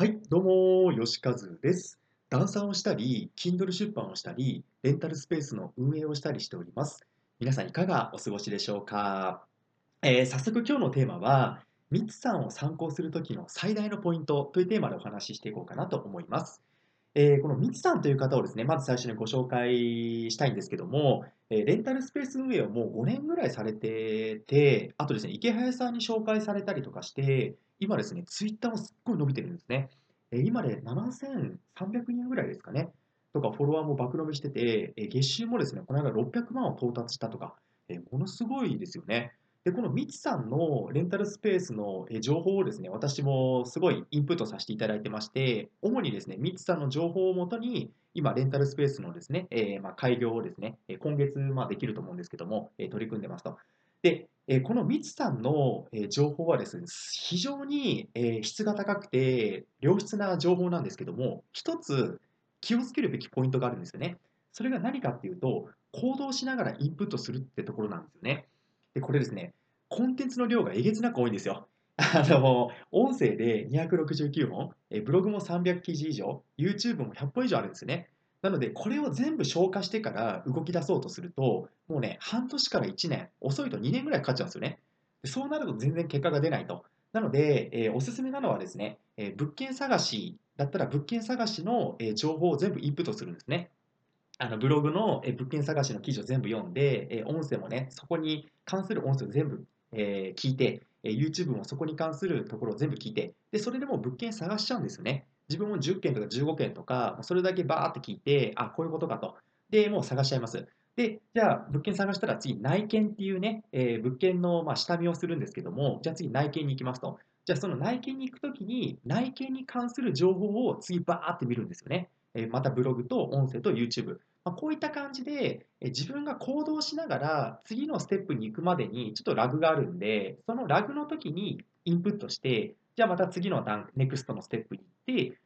はい、どうも、よしかずです。ダンサーをしたり、Kindle 出版をしたり、レンタルスペースの運営をしたりしております。皆さんいかがお過ごしでしょうか、えー、早速今日のテーマは、ミツさんを参考するときの最大のポイントというテーマでお話ししていこうかなと思います。えー、このミツさんという方をですね、まず最初にご紹介したいんですけども、えー、レンタルスペース運営をもう5年ぐらいされてて、あとですね、池早さんに紹介されたりとかして、今ですね、ツイッターもすっごい伸びてるんですね。え今で7300人ぐらいですかね。とか、フォロワーも爆伸びしてて、え月収もですね、この間600万を到達したとか、えものすごいですよね。で、このミツさんのレンタルスペースの情報をですね、私もすごいインプットさせていただいてまして、主にですね、ミツさんの情報をもとに、今、レンタルスペースのですね、えー、まあ開業をですね、今月、まあ、できると思うんですけども、取り組んでますと。で、えこのミツさんの、え情報はですね、非常に、え質が高くて、良質な情報なんですけども、一つ気をつけるべきポイントがあるんですよね。それが何かっていうと、行動しながらインプットするってところなんですよね。で、これですね、コンテンツの量がえげつなく多いんですよ。あの、音声で269本、えブログも300記事以上、YouTube も100本以上あるんですよね。なので、これを全部消化してから動き出そうとすると、もうね、半年から1年、遅いと2年ぐらいかかっちゃうんですよね。そうなると全然結果が出ないと。なので、えー、おすすめなのはですね、えー、物件探しだったら物件探しの、えー、情報を全部インプットするんですね。あのブログの、え物件探しの記事を全部読んで、え音声もね、そこに関する音声を全部、え聞いて、え YouTube もそこに関するところを全部聞いて、でそれでも物件探しちゃうんですよね。自分も10件とか15件とか、それだけバーって聞いて、あ、こういうことかと。で、もう探しちゃいます。で、じゃあ、物件探したら次、内見っていうね、えー、物件の、ま、下見をするんですけども、じゃあ次、内見に行きますと。じゃあ、その内見に行くときに、内見に関する情報を次、バーって見るんですよね。えー、またブログと音声と YouTube。まあ、こういった感じで、え自分が行動しながら次のステップに行くまでにちょっとラグがあるんで、そのラグの時にインプットして、じゃあまた次の段、ネクストのステップに行って、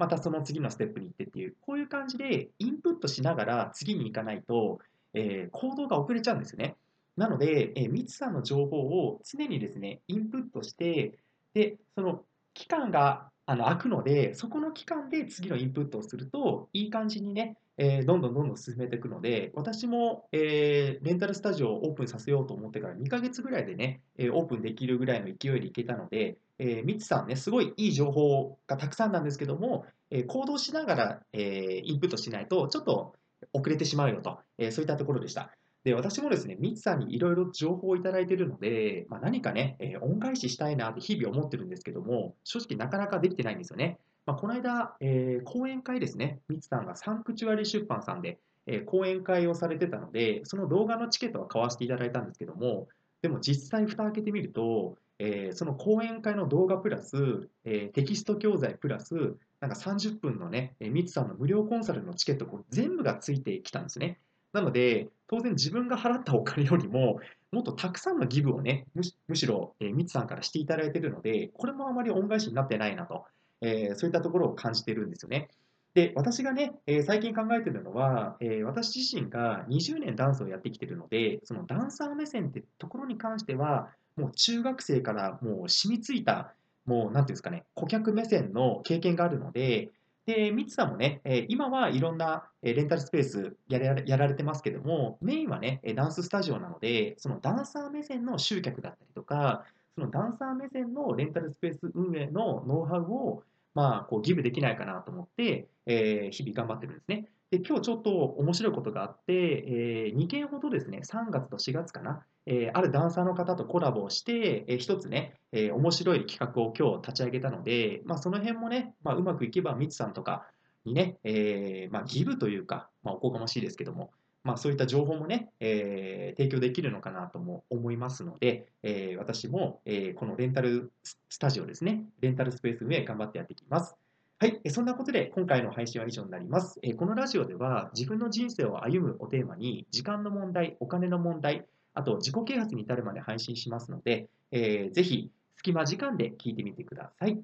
またその次のステップに行ってっていう、こういう感じでインプットしながら次に行かないと、えー、行動が遅れちゃうんですよね。なので、えー、ミツさんの情報を常にですね、インプットして、で、その期間があの空くので、そこの期間で次のインプットをすると、いい感じにね、えー、どんどんどんどん進めていくので、私も、えー、レンタルスタジオをオープンさせようと思ってから2ヶ月ぐらいでね、えー、オープンできるぐらいの勢いでいけたので、えー、ミツさんね、すごいいい情報がたくさんなんですけども、えー、行動しながら、えー、インプットしないと、ちょっと遅れてしまうよと、えー、そういったところでした。で、私もですね、ミツさんにいろいろ情報をいただいているので、まあ、何かね、えー、恩返ししたいなって日々思ってるんですけども、正直なかなかできてないんですよね。まあ、この間、えー、講演会ですね、ミツさんがサンクチュアリ出版さんで、えー、講演会をされてたので、その動画のチケットは買わせていただいたんですけども、でも実際蓋開けてみると、えー、その講演会の動画プラス、えー、テキスト教材プラス、なんか30分のね、えー、ミツさんの無料コンサルのチケット、これ全部がついてきたんですね。なので、当然自分が払ったお金よりも、もっとたくさんのギブをね、むしろ、えー、ミツさんからしていただいているので、これもあまり恩返しになってないなと。えー、そういったところを感じてるんですよね。で、私がね、えー、最近考えてるのは、えー、私自身が20年ダンスをやってきてるので、そのダンサー目線ってところに関しては、もう中学生からもう染みついた、もうなんていうんですかね、顧客目線の経験があるので、で、ミツさんもね、え今はいろんなレンタルスペースやられてますけども、メインはね、ダンススタジオなので、そのダンサー目線の集客だったりとか、そのダンサー目線のレンタルスペース運営のノウハウをまあ、こうギブできないかなと思って、えー、日々頑張ってるんですね。で、今日ちょっと面白いことがあって、えー、2件ほどですね、3月と4月かな、えー、あるダンサーの方とコラボをして、えー、一つね、えー、面白い企画を今日立ち上げたので、まあ、その辺もね、まあ、うまくいけば、ミツさんとかにね、えーまあ、ギブというか、ま、おこがましいですけども、まあ、そういった情報もね、え、提供できるのかなとも思いますので、え、私も、え、このレンタルスタジオですね、レンタルスペース運営頑張ってやっていきます。はい、そんなことで今回の配信は以上になります。このラジオでは自分の人生を歩むをテーマに時間の問題、お金の問題、あと自己啓発に至るまで配信しますので、えー、ぜひ隙間時間で聞いてみてください。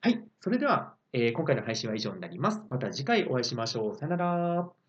はい、それでは、えー、今回の配信は以上になります。また次回お会いしましょう。さよなら。